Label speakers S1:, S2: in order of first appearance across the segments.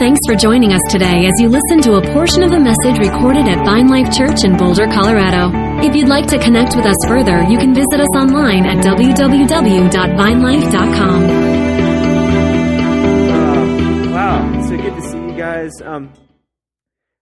S1: Thanks for joining us today as you listen to a portion of a message recorded at Vine Life Church in Boulder, Colorado. If you'd like to connect with us further, you can visit us online at www.vinelife.com.
S2: Uh, wow, so good to see you guys. Um,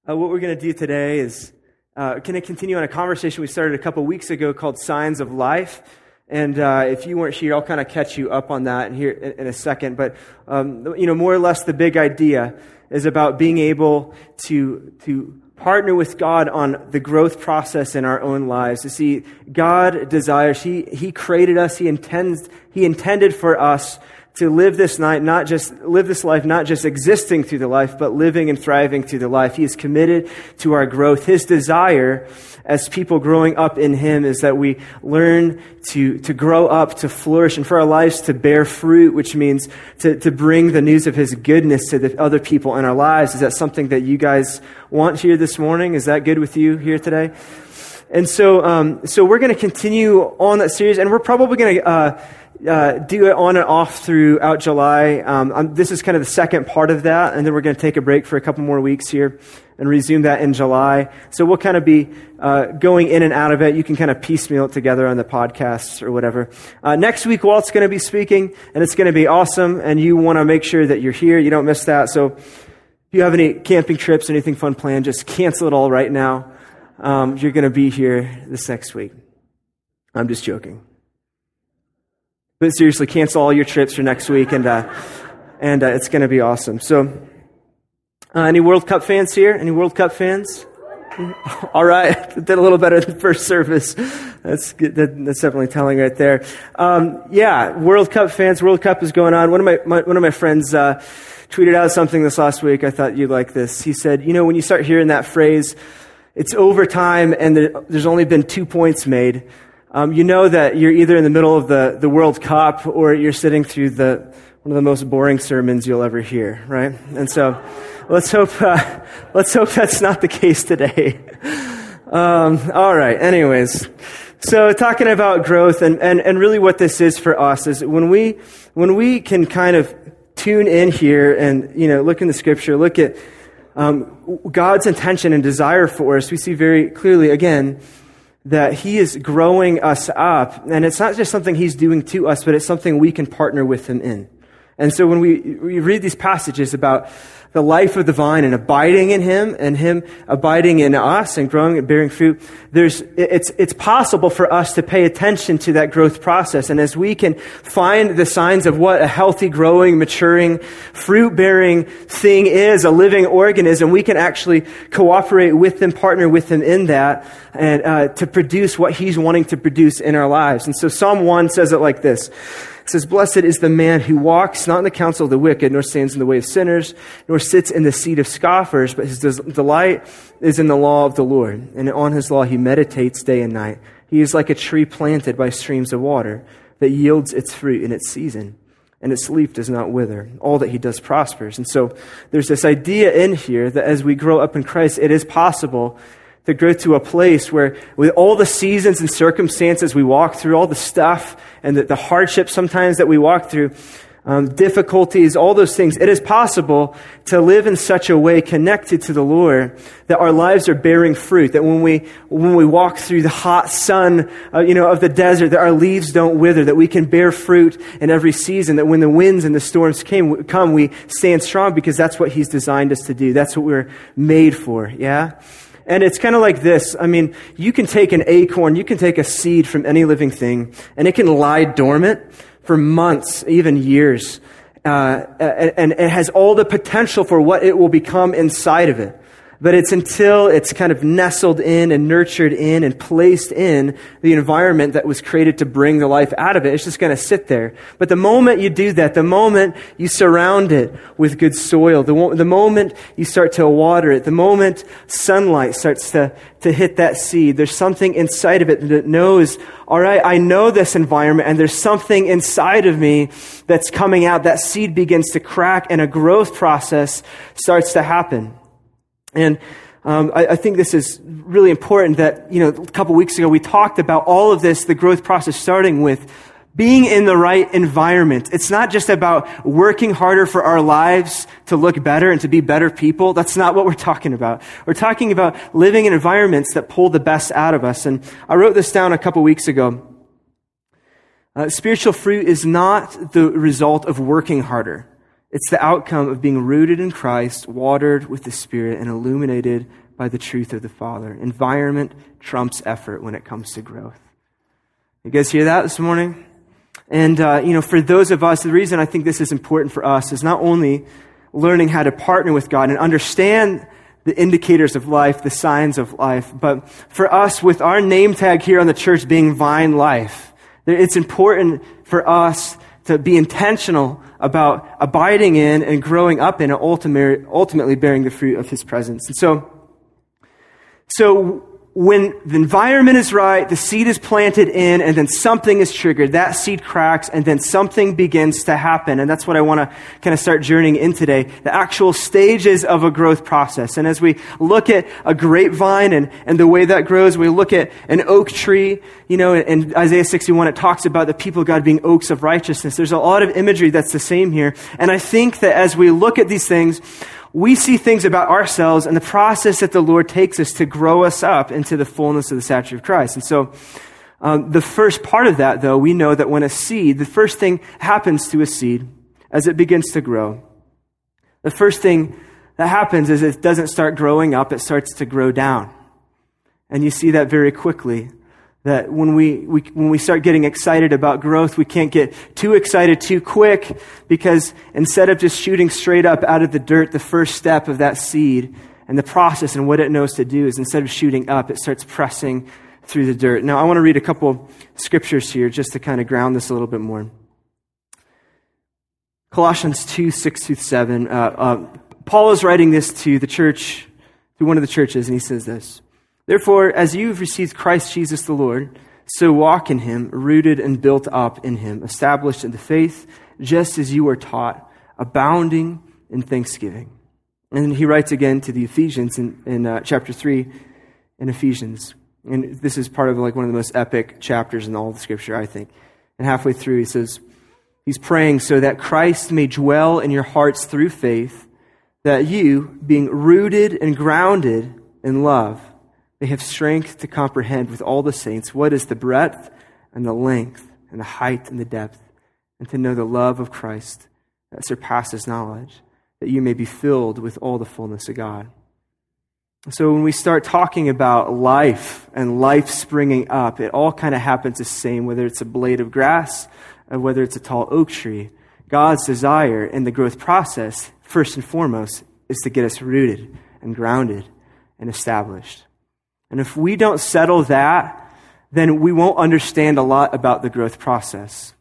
S2: uh, what we're going to do today is uh, going to continue on a conversation we started a couple weeks ago called Signs of Life. And uh, if you weren't here, I'll kind of catch you up on that here in, in a second. But um, you know, more or less, the big idea is about being able to to partner with God on the growth process in our own lives. To see, God desires He He created us. He intends He intended for us to live this night, not just live this life, not just existing through the life, but living and thriving through the life. He is committed to our growth. His desire as people growing up in Him is that we learn to, to grow up, to flourish, and for our lives to bear fruit, which means to, to bring the news of His goodness to the other people in our lives. Is that something that you guys want here this morning? Is that good with you here today? And so, um, so we're going to continue on that series, and we're probably going to uh, uh, do it on and off throughout July. Um, this is kind of the second part of that, and then we're going to take a break for a couple more weeks here and resume that in July. So we'll kind of be uh, going in and out of it. You can kind of piecemeal it together on the podcasts or whatever. Uh, next week, Walt's going to be speaking, and it's going to be awesome, and you want to make sure that you're here. You don't miss that. So if you have any camping trips, anything fun planned, just cancel it all right now. Um, you're going to be here this next week. I'm just joking. But seriously, cancel all your trips for next week, and uh, and uh, it's going to be awesome. So, uh, any World Cup fans here? Any World Cup fans? All right, did a little better than first service. That's good. that's definitely telling right there. Um, yeah, World Cup fans. World Cup is going on. One of my, my one of my friends uh, tweeted out something this last week. I thought you'd like this. He said, "You know, when you start hearing that phrase, it's overtime, and there's only been two points made." um, you know that you're either in the middle of the, the World Cup or you're sitting through the, one of the most boring sermons you'll ever hear, right? And so let's hope, uh, let's hope that's not the case today. Um, all right. Anyways, so talking about growth and, and, and really what this is for us is when we, when we can kind of tune in here and, you know, look in the scripture, look at, um, God's intention and desire for us, we see very clearly, again, that He is growing us up. And it's not just something He's doing to us, but it's something we can partner with Him in. And so when we, we read these passages about the life of the vine and abiding in him and him abiding in us and growing and bearing fruit, there's, it's, it's possible for us to pay attention to that growth process. And as we can find the signs of what a healthy, growing, maturing, fruit bearing thing is, a living organism, we can actually cooperate with them, partner with them in that, and uh, to produce what he's wanting to produce in our lives. And so Psalm 1 says it like this. It says, Blessed is the man who walks not in the counsel of the wicked, nor stands in the way of sinners, nor sits in the seat of scoffers, but his delight is in the law of the Lord. And on his law he meditates day and night. He is like a tree planted by streams of water that yields its fruit in its season, and its leaf does not wither. All that he does prospers. And so there's this idea in here that as we grow up in Christ, it is possible to grow to a place where with all the seasons and circumstances we walk through, all the stuff and the, the hardships sometimes that we walk through, um, difficulties, all those things, it is possible to live in such a way connected to the Lord that our lives are bearing fruit. That when we when we walk through the hot sun, uh, you know, of the desert, that our leaves don't wither. That we can bear fruit in every season. That when the winds and the storms came, come, we stand strong because that's what He's designed us to do. That's what we're made for. Yeah. And it's kind of like this. I mean, you can take an acorn, you can take a seed from any living thing, and it can lie dormant for months, even years. Uh, and it has all the potential for what it will become inside of it. But it's until it's kind of nestled in and nurtured in and placed in the environment that was created to bring the life out of it. It's just going to sit there. But the moment you do that, the moment you surround it with good soil, the, the moment you start to water it, the moment sunlight starts to, to hit that seed, there's something inside of it that knows, all right, I know this environment and there's something inside of me that's coming out. That seed begins to crack and a growth process starts to happen. And um, I, I, think this is really important that, you know, a couple weeks ago we talked about all of this, the growth process starting with being in the right environment. It's not just about working harder for our lives to look better and to be better people. That's not what we're talking about. We're talking about living in environments that pull the best out of us. And I wrote this down a couple weeks ago. Uh, spiritual fruit is not the result of working harder. It's the outcome of being rooted in Christ, watered with the Spirit, and illuminated by the truth of the Father. Environment trumps effort when it comes to growth. You guys hear that this morning? And, uh, you know, for those of us, the reason I think this is important for us is not only learning how to partner with God and understand the indicators of life, the signs of life, but for us, with our name tag here on the church being Vine Life, it's important for us to be intentional about abiding in and growing up in and ultimately bearing the fruit of his presence. And so, so when the environment is right, the seed is planted in, and then something is triggered. That seed cracks, and then something begins to happen. And that's what I want to kind of start journeying in today. The actual stages of a growth process. And as we look at a grapevine and, and the way that grows, we look at an oak tree, you know, in Isaiah 61, it talks about the people of God being oaks of righteousness. There's a lot of imagery that's the same here. And I think that as we look at these things, we see things about ourselves and the process that the Lord takes us to grow us up into the fullness of the stature of Christ. And so, um, the first part of that, though, we know that when a seed, the first thing happens to a seed as it begins to grow, the first thing that happens is it doesn't start growing up, it starts to grow down. And you see that very quickly that when we, we, when we start getting excited about growth, we can't get too excited too quick because instead of just shooting straight up out of the dirt, the first step of that seed and the process and what it knows to do is instead of shooting up, it starts pressing through the dirt. Now, I want to read a couple scriptures here just to kind of ground this a little bit more. Colossians 2, 6 through 7. Uh, uh, Paul is writing this to the church, to one of the churches, and he says this. Therefore, as you have received Christ Jesus the Lord, so walk in him, rooted and built up in him, established in the faith, just as you were taught, abounding in thanksgiving. And he writes again to the Ephesians in, in uh, chapter 3 in Ephesians. And this is part of like one of the most epic chapters in all of Scripture, I think. And halfway through, he says, He's praying so that Christ may dwell in your hearts through faith, that you, being rooted and grounded in love, they have strength to comprehend with all the saints what is the breadth and the length and the height and the depth, and to know the love of Christ that surpasses knowledge, that you may be filled with all the fullness of God. So when we start talking about life and life springing up, it all kind of happens the same, whether it's a blade of grass or whether it's a tall oak tree. God's desire in the growth process, first and foremost, is to get us rooted and grounded and established. And if we don't settle that, then we won't understand a lot about the growth process.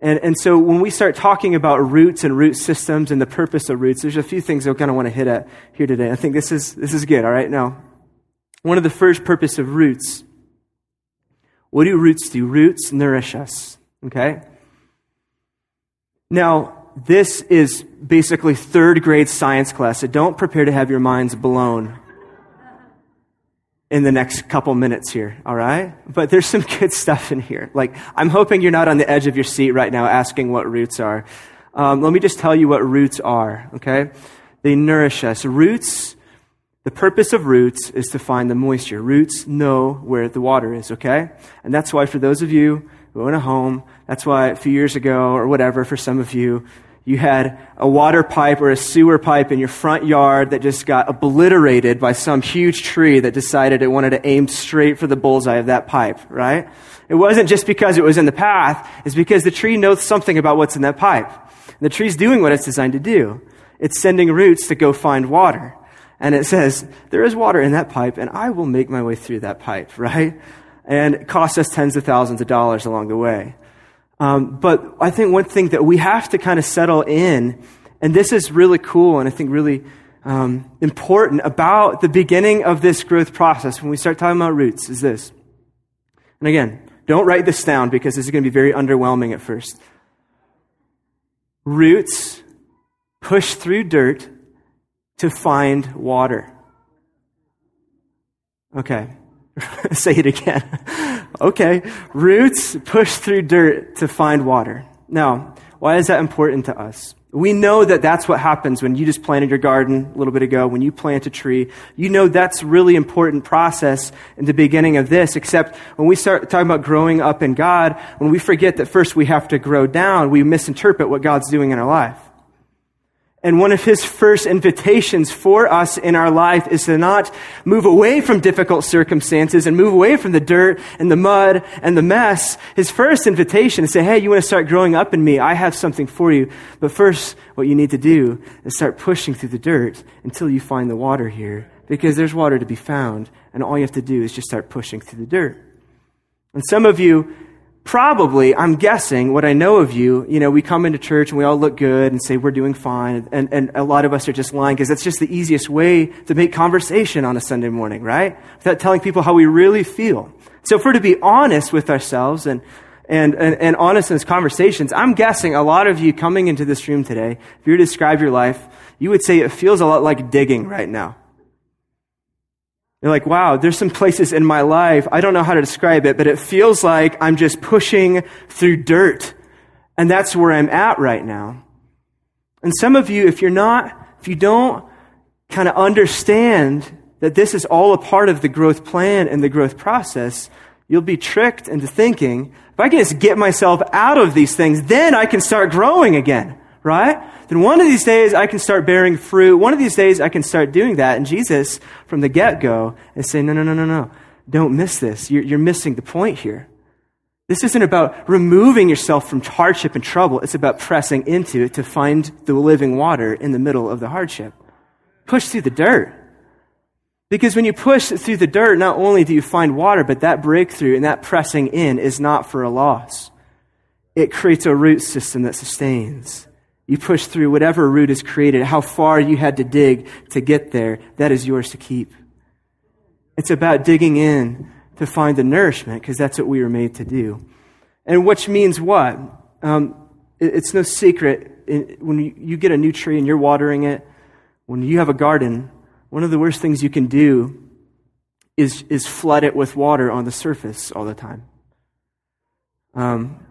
S2: And, and so when we start talking about roots and root systems and the purpose of roots, there's a few things I kind of want to hit at here today. I think this is, this is good, all right? Now, one of the first purpose of roots, what do roots do? Roots nourish us, okay? Now, this is basically third grade science class, so don't prepare to have your minds blown in the next couple minutes here, all right? But there's some good stuff in here. Like, I'm hoping you're not on the edge of your seat right now asking what roots are. Um, let me just tell you what roots are, okay? They nourish us. Roots, the purpose of roots is to find the moisture. Roots know where the water is, okay? And that's why for those of you who own a home, that's why a few years ago or whatever for some of you, you had a water pipe or a sewer pipe in your front yard that just got obliterated by some huge tree that decided it wanted to aim straight for the bullseye of that pipe, right? It wasn't just because it was in the path, it's because the tree knows something about what's in that pipe. And the tree's doing what it's designed to do. It's sending roots to go find water. And it says, there is water in that pipe, and I will make my way through that pipe, right? And it costs us tens of thousands of dollars along the way. Um, but I think one thing that we have to kind of settle in, and this is really cool and I think really um, important about the beginning of this growth process when we start talking about roots, is this. And again, don't write this down because this is going to be very underwhelming at first. Roots push through dirt to find water. Okay. Say it again. okay. Roots push through dirt to find water. Now, why is that important to us? We know that that's what happens when you just planted your garden a little bit ago, when you plant a tree. You know that's really important process in the beginning of this, except when we start talking about growing up in God, when we forget that first we have to grow down, we misinterpret what God's doing in our life. And one of his first invitations for us in our life is to not move away from difficult circumstances and move away from the dirt and the mud and the mess. His first invitation is to say, Hey, you want to start growing up in me? I have something for you. But first, what you need to do is start pushing through the dirt until you find the water here because there's water to be found. And all you have to do is just start pushing through the dirt. And some of you probably, I'm guessing, what I know of you, you know, we come into church and we all look good and say we're doing fine. And, and a lot of us are just lying because that's just the easiest way to make conversation on a Sunday morning, right? Without telling people how we really feel. So if we're to be honest with ourselves and, and, and, and honest in these conversations, I'm guessing a lot of you coming into this room today, if you were to describe your life, you would say it feels a lot like digging right now. You're like, wow, there's some places in my life, I don't know how to describe it, but it feels like I'm just pushing through dirt. And that's where I'm at right now. And some of you, if you're not, if you don't kind of understand that this is all a part of the growth plan and the growth process, you'll be tricked into thinking, if I can just get myself out of these things, then I can start growing again, right? then one of these days I can start bearing fruit. One of these days I can start doing that. And Jesus, from the get go, is saying, no, no, no, no, no. Don't miss this. You're, you're missing the point here. This isn't about removing yourself from hardship and trouble. It's about pressing into it to find the living water in the middle of the hardship. Push through the dirt. Because when you push through the dirt, not only do you find water, but that breakthrough and that pressing in is not for a loss. It creates a root system that sustains. You push through whatever root is created, how far you had to dig to get there, that is yours to keep. It's about digging in to find the nourishment, because that's what we were made to do. And which means what? Um, it, it's no secret. when you, you get a new tree and you're watering it, when you have a garden, one of the worst things you can do is, is flood it with water on the surface all the time. Um,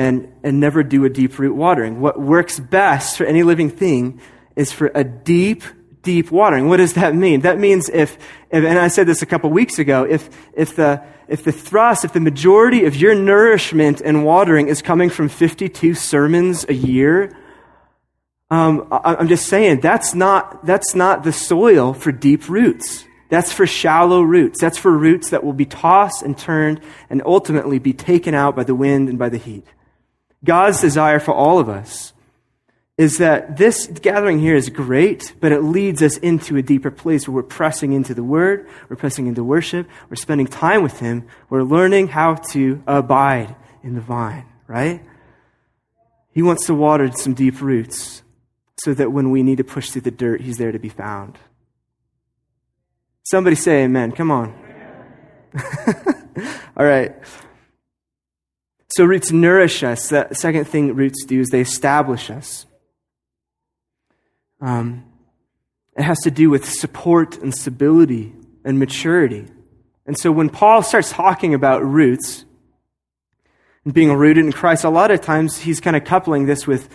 S2: and, and never do a deep root watering. What works best for any living thing is for a deep, deep watering. What does that mean? That means if, if and I said this a couple weeks ago, if, if the, if the thrust, if the majority of your nourishment and watering is coming from 52 sermons a year, um, I, I'm just saying that's not, that's not the soil for deep roots. That's for shallow roots. That's for roots that will be tossed and turned and ultimately be taken out by the wind and by the heat. God's desire for all of us is that this gathering here is great, but it leads us into a deeper place where we're pressing into the Word, we're pressing into worship, we're spending time with Him, we're learning how to abide in the vine, right? He wants to water some deep roots so that when we need to push through the dirt, He's there to be found. Somebody say amen. Come on. All right. So roots nourish us. The second thing roots do is they establish us. Um, it has to do with support and stability and maturity. And so when Paul starts talking about roots and being rooted in Christ, a lot of times he's kind of coupling this with,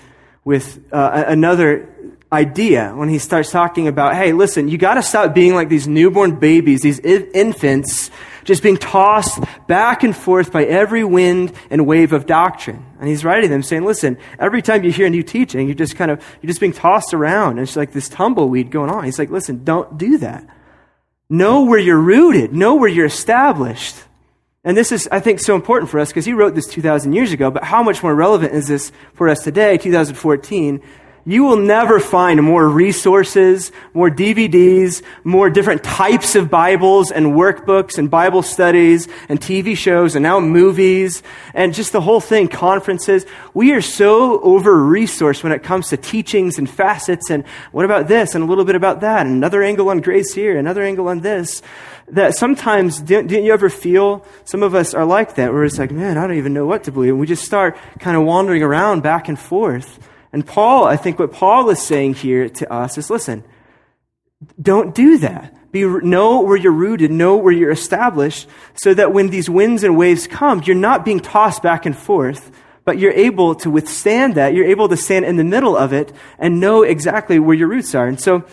S2: with uh, another idea when he starts talking about, hey, listen, you got to stop being like these newborn babies, these infants just being tossed back and forth by every wind and wave of doctrine. And he's writing them saying, listen, every time you hear a new teaching, you're just kind of, you're just being tossed around. And it's like this tumbleweed going on. He's like, listen, don't do that. Know where you're rooted. Know where you're established. And this is, I think, so important for us because he wrote this 2,000 years ago, but how much more relevant is this for us today, 2014, you will never find more resources, more DVDs, more different types of Bibles and workbooks and Bible studies and TV shows and now movies and just the whole thing, conferences. We are so over resourced when it comes to teachings and facets and what about this and a little bit about that and another angle on grace here, another angle on this. That sometimes, didn't, didn't you ever feel, some of us are like that, where it's like, man, I don't even know what to believe. And we just start kind of wandering around back and forth. And Paul, I think what Paul is saying here to us is listen, Don't do that. Be, know where you're rooted, know where you're established, so that when these winds and waves come, you're not being tossed back and forth, but you're able to withstand that. You're able to stand in the middle of it and know exactly where your roots are. And so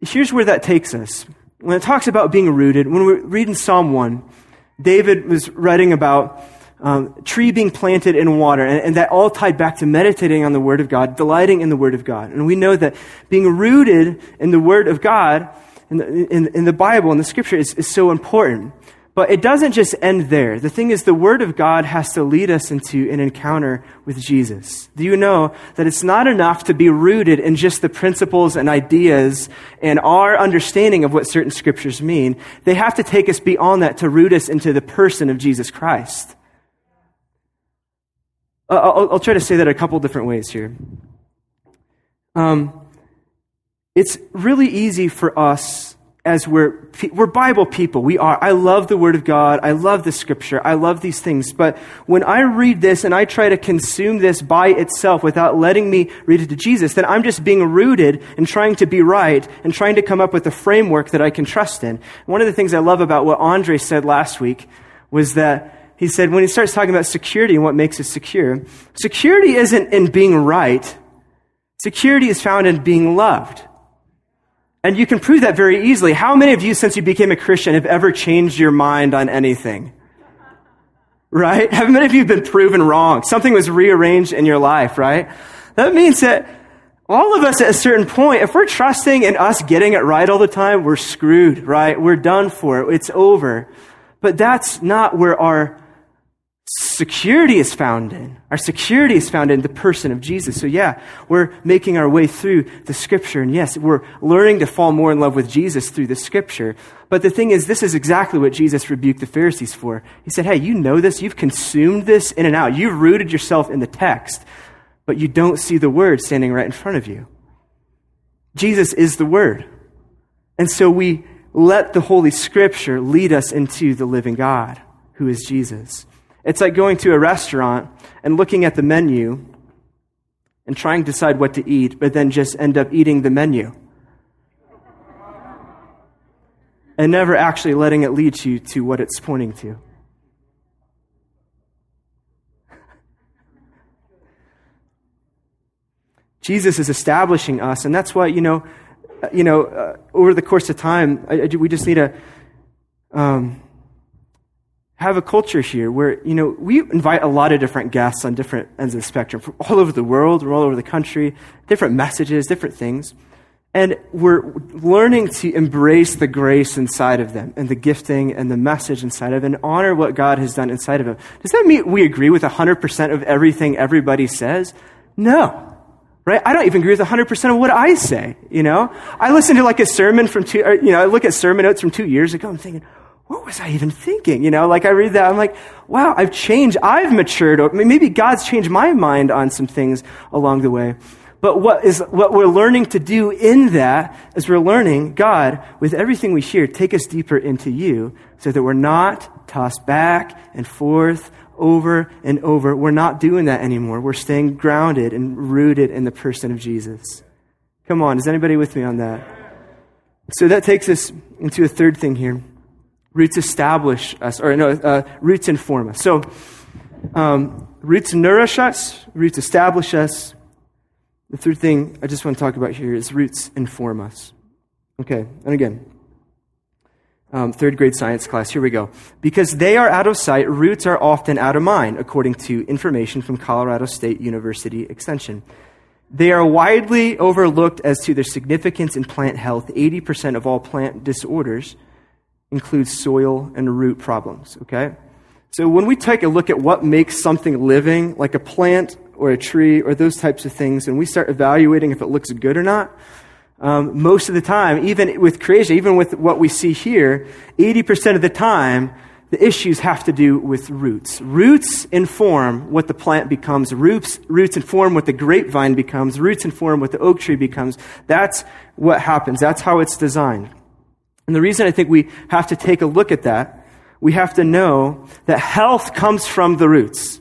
S2: here's where that takes us. When it talks about being rooted, when we read in Psalm 1, David was writing about um, tree being planted in water, and, and, that all tied back to meditating on the Word of God, delighting in the Word of God. And we know that being rooted in the Word of God, in the, in, in the Bible, in the Scripture, is, is so important. But it doesn't just end there. The thing is, the Word of God has to lead us into an encounter with Jesus. Do you know that it's not enough to be rooted in just the principles and ideas and our understanding of what certain Scriptures mean? They have to take us beyond that to root us into the person of Jesus Christ. I'll, I'll try to say that a couple different ways here. Um, it's really easy for us as we're, we're Bible people. We are. I love the Word of God. I love the Scripture. I love these things. But when I read this and I try to consume this by itself without letting me read it to Jesus, then I'm just being rooted and trying to be right and trying to come up with a framework that I can trust in. One of the things I love about what Andre said last week was that he said when he starts talking about security and what makes us secure, security isn't in being right. Security is found in being loved. And you can prove that very easily. How many of you, since you became a Christian, have ever changed your mind on anything? Right? How many of you have been proven wrong? Something was rearranged in your life, right? That means that all of us at a certain point, if we're trusting in us getting it right all the time, we're screwed, right? We're done for. It's over. But that's not where our security is found in. Our security is found in the person of Jesus. So, yeah, we're making our way through the scripture. And yes, we're learning to fall more in love with Jesus through the scripture. But the thing is, this is exactly what Jesus rebuked the Pharisees for. He said, Hey, you know this. You've consumed this in and out. You've rooted yourself in the text, but you don't see the word standing right in front of you. Jesus is the word. And so we let the Holy Scripture lead us into the living God, who is Jesus. It's like going to a restaurant and looking at the menu and trying to decide what to eat, but then just end up eating the menu. And never actually letting it lead you to what it's pointing to. Jesus is establishing us, and that's why, you know, uh, you know, uh, over the course of time, I, I, we just need to um, have a culture here where, you know, we invite a lot of different guests on different ends of the spectrum from all over the world, from all over the country, different messages, different things. And we're learning to embrace the grace inside of them and the gifting and the message inside of them and honor what God has done inside of them. Does that mean we agree with 100% of everything everybody says? No. Right? I don't even agree with 100% of what I say, you know? I listen to like a sermon from two, or, you know, I look at sermon notes from two years ago. I'm thinking, what was I even thinking? You know, like I read that, I'm like, wow, I've changed, I've matured. Or maybe God's changed my mind on some things along the way. But what is, what we're learning to do in that is we're learning, God, with everything we hear, take us deeper into you so that we're not tossed back and forth over and over. We're not doing that anymore. We're staying grounded and rooted in the person of Jesus. Come on, is anybody with me on that? So that takes us into a third thing here. Roots establish us, or no, uh, roots inform us. So, um, roots nourish us, roots establish us. The third thing I just want to talk about here is roots inform us. Okay, and again, um, third grade science class, here we go. Because they are out of sight, roots are often out of mind, according to information from Colorado State University Extension. They are widely overlooked as to their significance in plant health. 80% of all plant disorders includes soil and root problems, okay? So when we take a look at what makes something living, like a plant or a tree or those types of things, and we start evaluating if it looks good or not, um, most of the time, even with creation, even with what we see here, 80% of the time, the issues have to do with roots. Roots inform what the plant becomes. Roots, roots inform what the grapevine becomes. Roots inform what the oak tree becomes. That's what happens. That's how it's designed. And the reason I think we have to take a look at that, we have to know that health comes from the roots.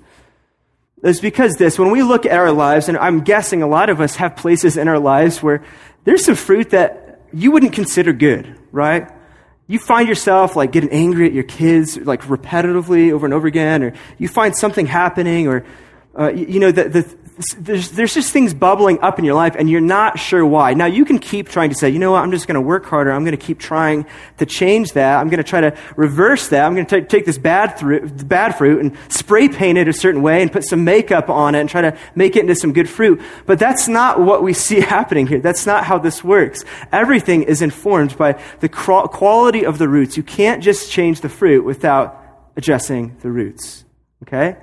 S2: It's because this, when we look at our lives, and I'm guessing a lot of us have places in our lives where there's some fruit that you wouldn't consider good, right? You find yourself like getting angry at your kids like repetitively over and over again, or you find something happening, or uh, you, know the, the there's, there's just things bubbling up in your life and you're not sure why. Now, you can keep trying to say, you know what, I'm just going to work harder. I'm going to keep trying to change that. I'm going to try to reverse that. I'm going to take this bad, fruit, bad fruit and spray paint it a certain way and put some makeup on it and try to make it into some good fruit. But that's not what we see happening here. That's not how this works. Everything is informed by the quality of the roots. You can't just change the fruit without addressing the roots. Okay?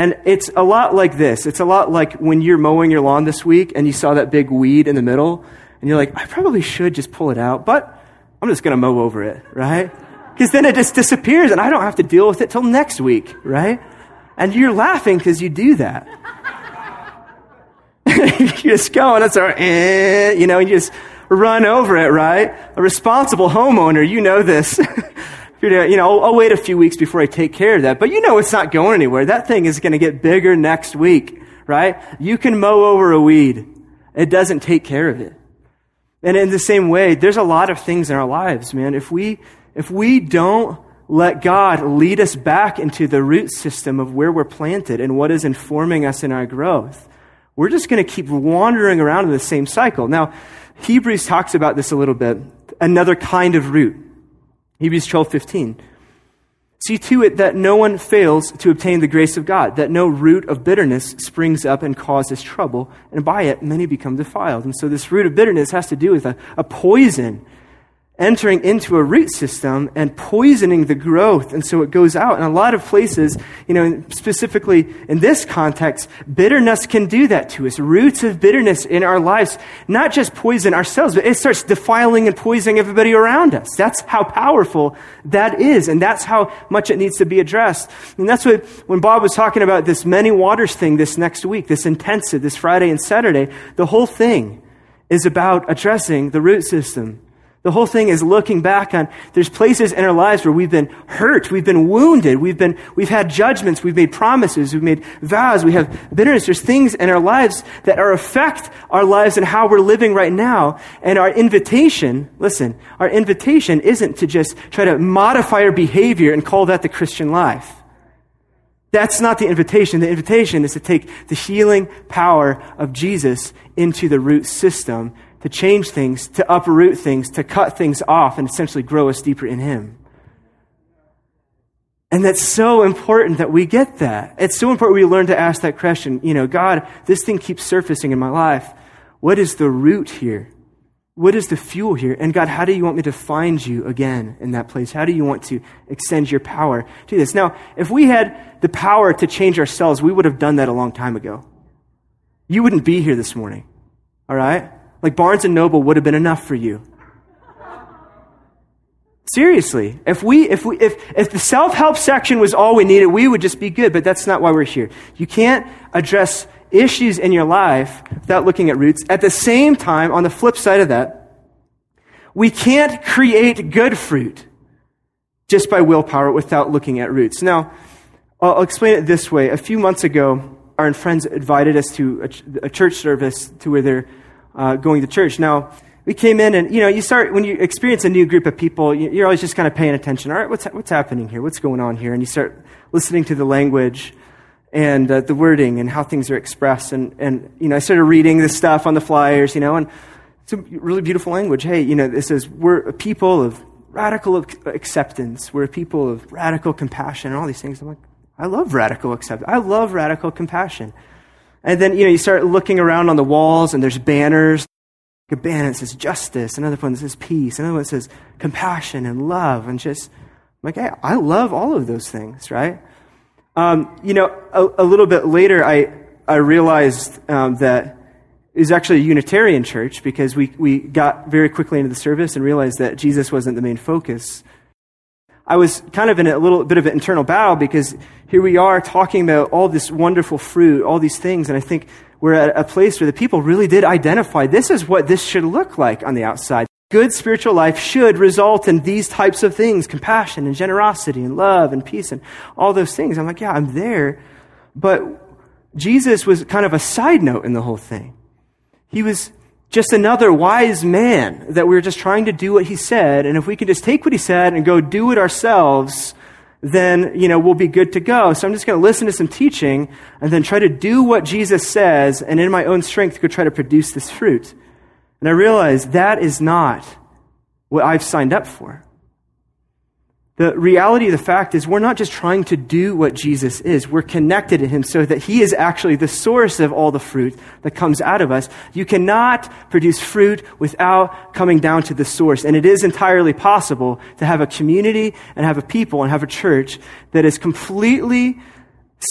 S2: And it's a lot like this. It's a lot like when you're mowing your lawn this week and you saw that big weed in the middle, and you're like, I probably should just pull it out, but I'm just going to mow over it, right? Because then it just disappears and I don't have to deal with it till next week, right? And you're laughing because you do that. you just go and it's our, eh, you know, you just run over it, right? A responsible homeowner, you know this. you know, I'll, I'll, wait a few weeks before I take care of that. But you know it's not going anywhere. That thing is going to get bigger next week, right? You can mow over a weed. It doesn't take care of it. And in the same way, there's a lot of things in our lives, man. If we, if we don't let God lead us back into the root system of where we're planted and what is informing us in our growth, we're just going to keep wandering around in the same cycle. Now, Hebrews talks about this a little bit. Another kind of root. Hebrews 12:15. See to it that no one fails to obtain the grace of God, that no root of bitterness springs up and causes trouble, and by it many become defiled. And so this root of bitterness has to do with a, a poison entering into a root system and poisoning the growth. And so it goes out. In a lot of places, you know, specifically in this context, bitterness can do that to us. Roots of bitterness in our lives, not just poison ourselves, but it starts defiling and poisoning everybody around us. That's how powerful that is. And that's how much it needs to be addressed. And that's what, when Bob was talking about this many waters thing this next week, this intensive, this Friday and Saturday, the whole thing is about addressing the root system the whole thing is looking back on, there's places in our lives where we've been hurt, we've been wounded, we've been, we've had judgments, we've made promises, we've made vows, we have bitterness. There's things in our lives that are affect our lives and how we're living right now. And our invitation, listen, our invitation isn't to just try to modify our behavior and call that the Christian life. That's not the invitation. The invitation is to take the healing power of Jesus into the root system to change things, to uproot things, to cut things off, and essentially grow us deeper in Him. And that's so important that we get that. It's so important we learn to ask that question. You know, God, this thing keeps surfacing in my life. What is the root here? What is the fuel here? And God, how do you want me to find you again in that place? How do you want to extend your power to this? Now, if we had the power to change ourselves, we would have done that a long time ago. You wouldn't be here this morning. All right? Like Barnes and Noble would have been enough for you. Seriously, if we, if we, if, if the self-help section was all we needed, we would just be good, but that's not why we're here. You can't address issues in your life without looking at roots. At the same time, on the flip side of that, we can't create good fruit just by willpower without looking at roots. Now, I'll explain it this way. A few months ago, our friends invited us to a, church service to where they're uh, going to church. Now, we came in and, you know, you start, when you experience a new group of people, you're always just kind of paying attention. All right, what's, what's happening here? What's going on here? And you start listening to the language and uh, the wording and how things are expressed. And, and, you know, I started reading this stuff on the flyers, you know, and it's a really beautiful language. Hey, you know, this says we're a people of radical acceptance. We're a people of radical compassion and all these things. I'm like, I love radical acceptance. I love radical compassion. And then, you know, you start looking around on the walls and there's banners. A banner says justice, another one says peace, another one says compassion and love, and just, I'm like, hey, I love all of those things, right? Um, you know, a, a, little bit later, I, I realized um, that was actually a Unitarian church because we, we got very quickly into the service and realized that Jesus wasn't the main focus. I was kind of in a little bit of an internal battle because here we are talking about all this wonderful fruit, all these things, and I think we're at a place where the people really did identify this is what this should look like on the outside. Good spiritual life should result in these types of things compassion and generosity and love and peace and all those things. I'm like, yeah, I'm there. But Jesus was kind of a side note in the whole thing. He was just another wise man that we're just trying to do what he said. And if we can just take what he said and go do it ourselves, then, you know, we'll be good to go. So I'm just going to listen to some teaching and then try to do what Jesus says and in my own strength go try to produce this fruit. And I realize that is not what I've signed up for. The reality of the fact is, we're not just trying to do what Jesus is. We're connected to Him so that He is actually the source of all the fruit that comes out of us. You cannot produce fruit without coming down to the source. And it is entirely possible to have a community and have a people and have a church that is completely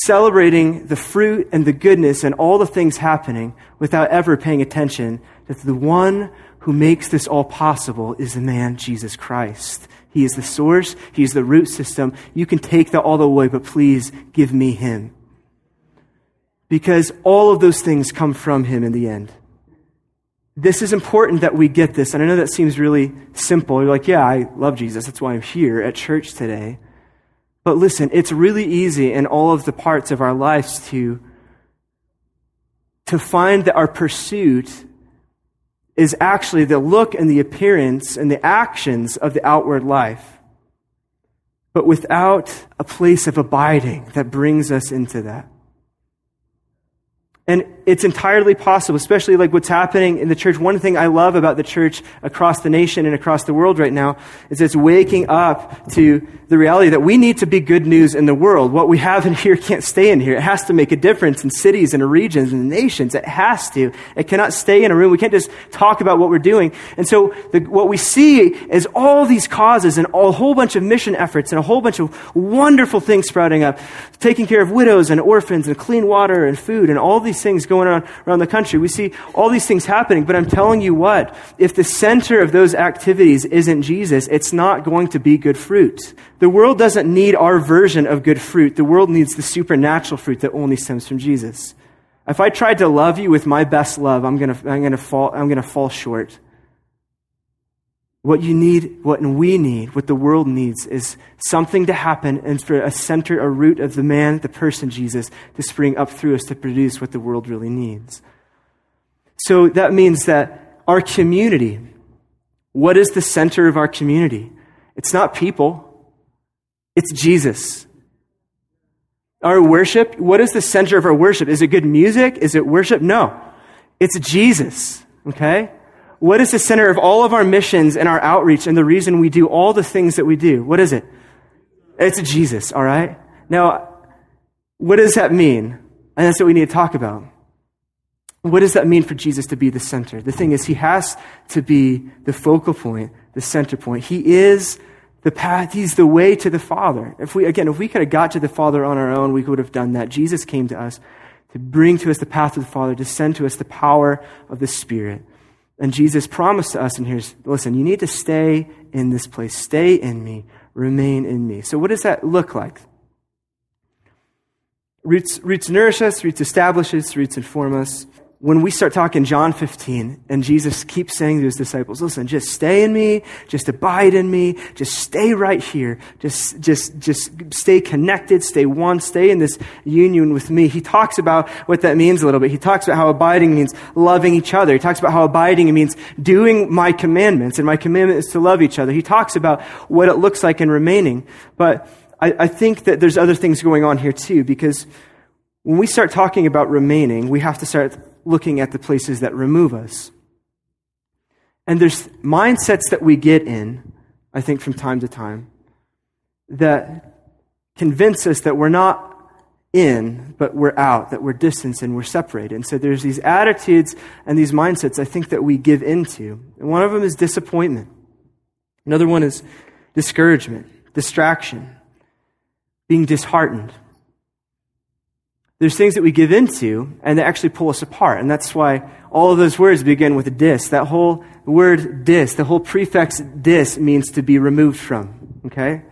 S2: celebrating the fruit and the goodness and all the things happening without ever paying attention that the one who makes this all possible is the man Jesus Christ. He is the source. He is the root system. You can take that all the way, but please give me him. Because all of those things come from him in the end. This is important that we get this. And I know that seems really simple. You're like, yeah, I love Jesus. That's why I'm here at church today. But listen, it's really easy in all of the parts of our lives to, to find that our pursuit is actually the look and the appearance and the actions of the outward life, but without a place of abiding that brings us into that. And it's entirely possible, especially like what's happening in the church. One thing I love about the church across the nation and across the world right now is it's waking up to the reality that we need to be good news in the world. What we have in here can't stay in here. It has to make a difference in cities and regions and nations. It has to. It cannot stay in a room. We can't just talk about what we're doing. And so the, what we see is all these causes and a whole bunch of mission efforts and a whole bunch of wonderful things sprouting up, taking care of widows and orphans and clean water and food and all these things going on around the country. We see all these things happening, but I'm telling you what, if the center of those activities isn't Jesus, it's not going to be good fruit. The world doesn't need our version of good fruit. The world needs the supernatural fruit that only stems from Jesus. If I tried to love you with my best love, I'm going to, I'm going to fall, I'm going to fall short. What you need, what we need, what the world needs is something to happen and for a center, a root of the man, the person Jesus, to spring up through us to produce what the world really needs. So that means that our community, what is the center of our community? It's not people, it's Jesus. Our worship, what is the center of our worship? Is it good music? Is it worship? No. It's Jesus, okay? What is the center of all of our missions and our outreach and the reason we do all the things that we do? What is it? It's Jesus, all right? Now, what does that mean? And that's what we need to talk about. What does that mean for Jesus to be the center? The thing is, he has to be the focal point, the center point. He is the path, he's the way to the Father. If we, again, if we could have got to the Father on our own, we would have done that. Jesus came to us to bring to us the path of the Father, to send to us the power of the Spirit. And Jesus promised to us, and here's, listen, you need to stay in this place. Stay in me. Remain in me. So what does that look like? Roots, roots nourish us, roots establish us, roots inform us when we start talking John 15 and Jesus keeps saying to his disciples, listen, just stay in me, just abide in me, just stay right here, just, just, just stay connected, stay one, stay in this union with me. He talks about what that means a little bit. He talks about how abiding means loving each other. He talks about how abiding means doing my commandments and my commandment is to love each other. He talks about what it looks like in remaining. But I, I think that there's other things going on here too because when we start talking about remaining, we have to start looking at the places that remove us. And there's mindsets that we get in, I think, from time to time, that convince us that we're not in, but we're out, that we're distanced and we're separated. And so there's these attitudes and these mindsets I think that we give into. And one of them is disappointment. Another one is discouragement, distraction, being disheartened there's things that we give into and they actually pull us apart. And that's why all of those words begin with dis. That whole word dis, the whole prefix dis means to be removed from. Okay?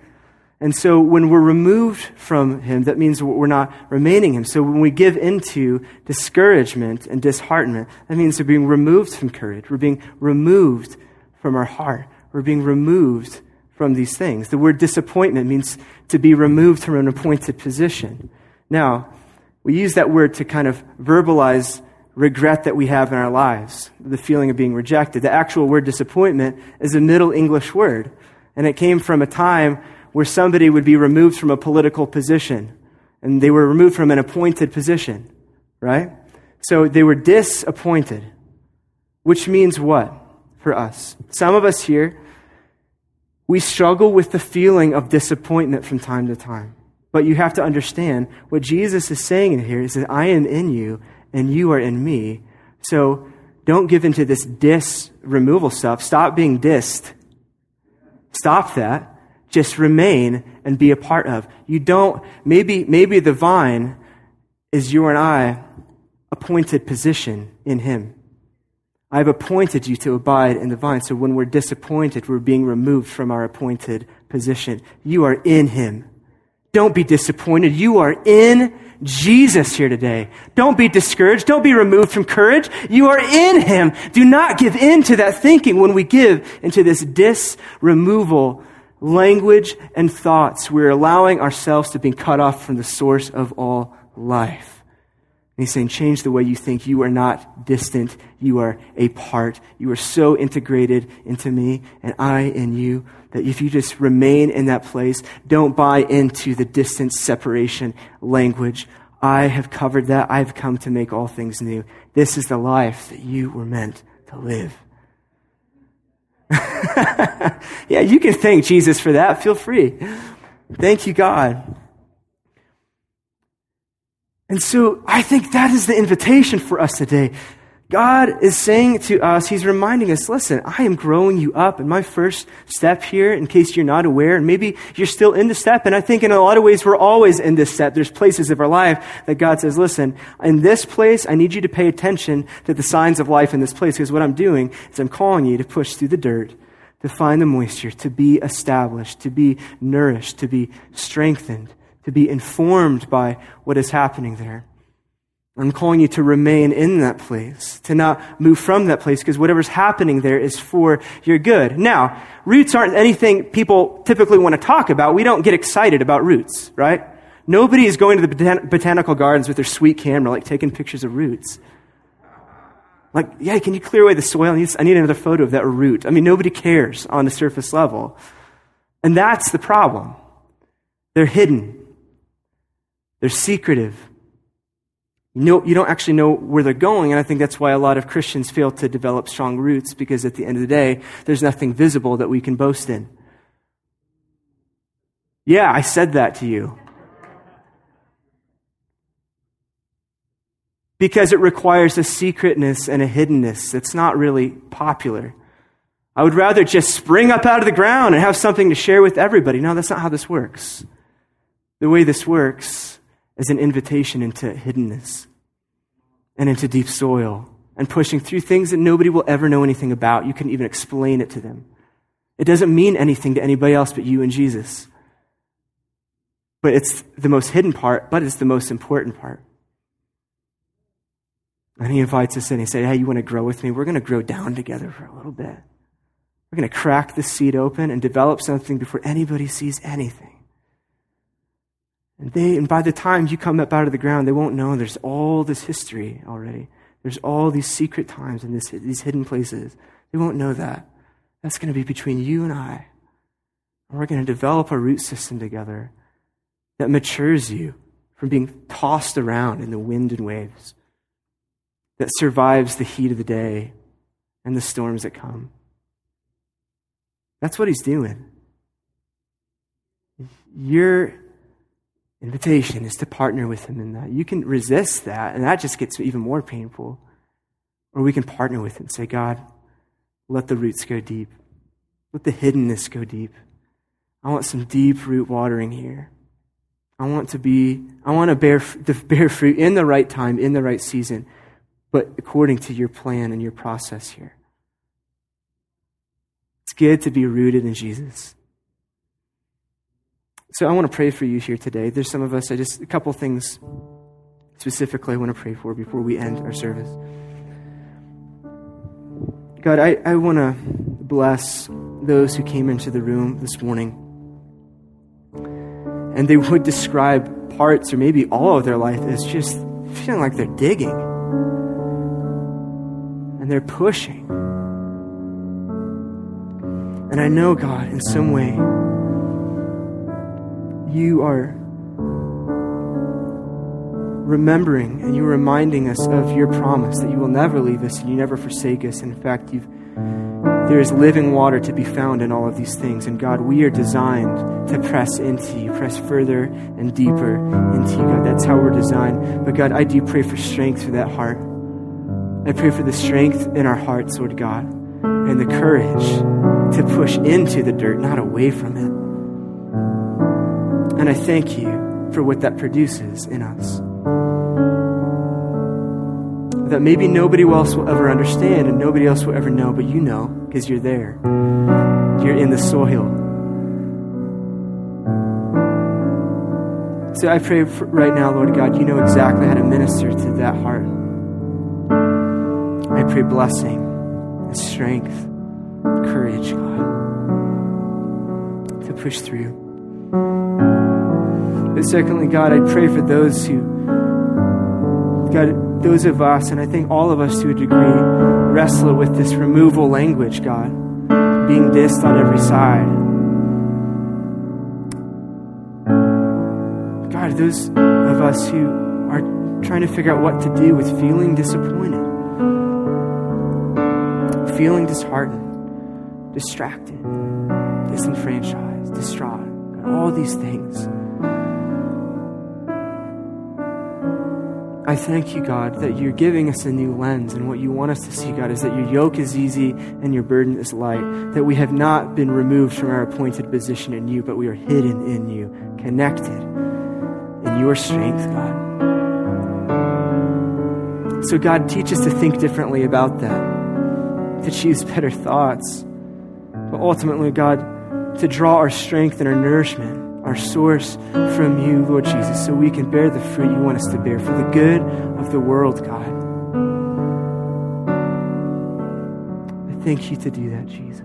S2: And so when we're removed from Him, that means we're not remaining Him. So when we give into discouragement and disheartenment, that means we're being removed from courage. We're being removed from our heart. We're being removed from these things. The word disappointment means to be removed from an appointed position. Now, we use that word to kind of verbalize regret that we have in our lives, the feeling of being rejected. The actual word disappointment is a Middle English word, and it came from a time where somebody would be removed from a political position, and they were removed from an appointed position, right? So they were disappointed, which means what for us? Some of us here, we struggle with the feeling of disappointment from time to time. But you have to understand what Jesus is saying in here is that I am in you and you are in me. So don't give into this dis removal stuff. Stop being dissed. Stop that. Just remain and be a part of. You don't, maybe, maybe the vine is you and I appointed position in Him. I've appointed you to abide in the vine. So when we're disappointed, we're being removed from our appointed position. You are in Him. Don't be disappointed. You are in Jesus here today. Don't be discouraged. Don't be removed from courage. You are in Him. Do not give in to that thinking when we give into this dis removal language and thoughts. We're allowing ourselves to be cut off from the source of all life. And he's saying, change the way you think. You are not distant. You are a part. You are so integrated into me and I in you that if you just remain in that place, don't buy into the distance separation language. I have covered that. I've come to make all things new. This is the life that you were meant to live. yeah, you can thank Jesus for that. Feel free. Thank you, God. And so I think that is the invitation for us today. God is saying to us, He's reminding us, listen, I am growing you up. And my first step here, in case you're not aware, and maybe you're still in the step, and I think in a lot of ways we're always in this step. There's places of our life that God says, listen, in this place, I need you to pay attention to the signs of life in this place, because what I'm doing is I'm calling you to push through the dirt, to find the moisture, to be established, to be nourished, to be strengthened to be informed by what is happening there. I'm calling you to remain in that place, to not move from that place, because whatever's happening there is for your good. Now, roots aren't anything people typically want to talk about. We don't get excited about roots, right? Nobody is going to the botan- botanical gardens with their sweet camera, like taking pictures of roots. Like, yeah, can you clear away the soil? I need, I need another photo of that root. I mean, nobody cares on the surface level. And that's the problem. They're hidden. They're secretive. You, know, you don't actually know where they're going, and I think that's why a lot of Christians fail to develop strong roots because at the end of the day, there's nothing visible that we can boast in. Yeah, I said that to you. Because it requires a secretness and a hiddenness that's not really popular. I would rather just spring up out of the ground and have something to share with everybody. No, that's not how this works. The way this works as an invitation into hiddenness and into deep soil and pushing through things that nobody will ever know anything about. You can't even explain it to them. It doesn't mean anything to anybody else but you and Jesus. But it's the most hidden part, but it's the most important part. And he invites us in. He said, Hey, you want to grow with me? We're going to grow down together for a little bit. We're going to crack the seed open and develop something before anybody sees anything. And they, and by the time you come up out of the ground, they won't know there's all this history already. There's all these secret times and this, these hidden places. They won't know that. That's going to be between you and I. And we're going to develop a root system together that matures you from being tossed around in the wind and waves, that survives the heat of the day and the storms that come. That's what he's doing. You're invitation is to partner with him in that. You can resist that, and that just gets even more painful. Or we can partner with him and say, God, let the roots go deep. Let the hiddenness go deep. I want some deep root watering here. I want to be, I want to bear, to bear fruit in the right time, in the right season, but according to your plan and your process here. It's good to be rooted in Jesus. So I want to pray for you here today. There's some of us, I just, a couple things specifically I want to pray for before we end our service. God, I, I want to bless those who came into the room this morning and they would describe parts or maybe all of their life as just feeling like they're digging. and they're pushing. And I know, God, in some way, you are remembering and you're reminding us of your promise that you will never leave us and you never forsake us. In fact, you've, there is living water to be found in all of these things. And God, we are designed to press into you, press further and deeper into you, God. That's how we're designed. But God, I do pray for strength for that heart. I pray for the strength in our hearts, Lord God, and the courage to push into the dirt, not away from it. And I thank you for what that produces in us that maybe nobody else will ever understand and nobody else will ever know, but you know because you're there. You're in the soil. So I pray right now, Lord God, you know exactly how to minister to that heart. I pray blessing and strength, courage, God, to push through. But secondly, God, I pray for those who, God, those of us, and I think all of us to a degree, wrestle with this removal language, God, being dissed on every side. God, those of us who are trying to figure out what to do with feeling disappointed, feeling disheartened, distracted, disenfranchised, distraught, God, all these things. I thank you, God, that you're giving us a new lens. And what you want us to see, God, is that your yoke is easy and your burden is light. That we have not been removed from our appointed position in you, but we are hidden in you, connected in your strength, God. So, God, teach us to think differently about that, to choose better thoughts. But ultimately, God, to draw our strength and our nourishment our source from you, Lord Jesus, so we can bear the fruit you want us to bear for the good of the world, God. I thank you to do that, Jesus.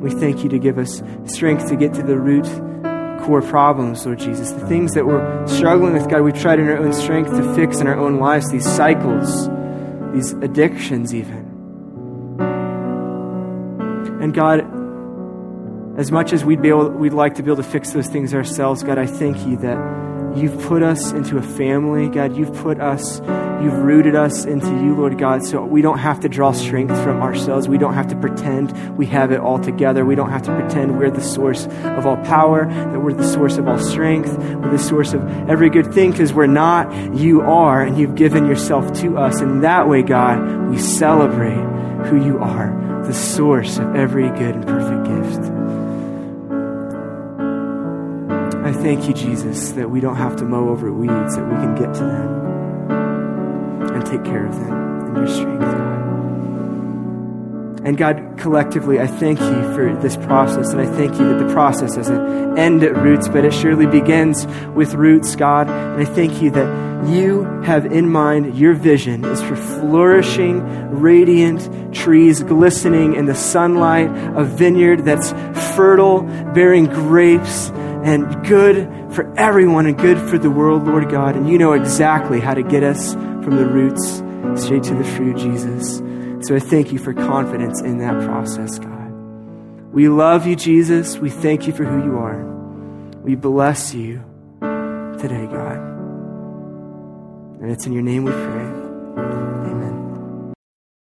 S2: We thank you to give us strength to get to the root core problems, Lord Jesus. The things that we're struggling with, God, we've tried in our own strength to fix in our own lives, these cycles, these addictions, even. And God, as much as we'd, be able, we'd like to be able to fix those things ourselves, God, I thank you that you've put us into a family. God, you've put us, you've rooted us into you, Lord God, so we don't have to draw strength from ourselves. We don't have to pretend we have it all together. We don't have to pretend we're the source of all power, that we're the source of all strength, we're the source of every good thing, because we're not. You are, and you've given yourself to us. And that way, God, we celebrate who you are, the source of every good and perfect gift. Thank you, Jesus, that we don't have to mow over weeds, that we can get to them and take care of them in your strength, God. And God, collectively, I thank you for this process, and I thank you that the process doesn't end at roots, but it surely begins with roots, God. And I thank you that you have in mind your vision is for flourishing, radiant trees glistening in the sunlight, a vineyard that's fertile, bearing grapes and good for everyone and good for the world, Lord God. And you know exactly how to get us from the roots straight to the fruit, Jesus. So I thank you for confidence in that process, God. We love you, Jesus. We thank you for who you are. We bless you today, God. And it's in your name we pray.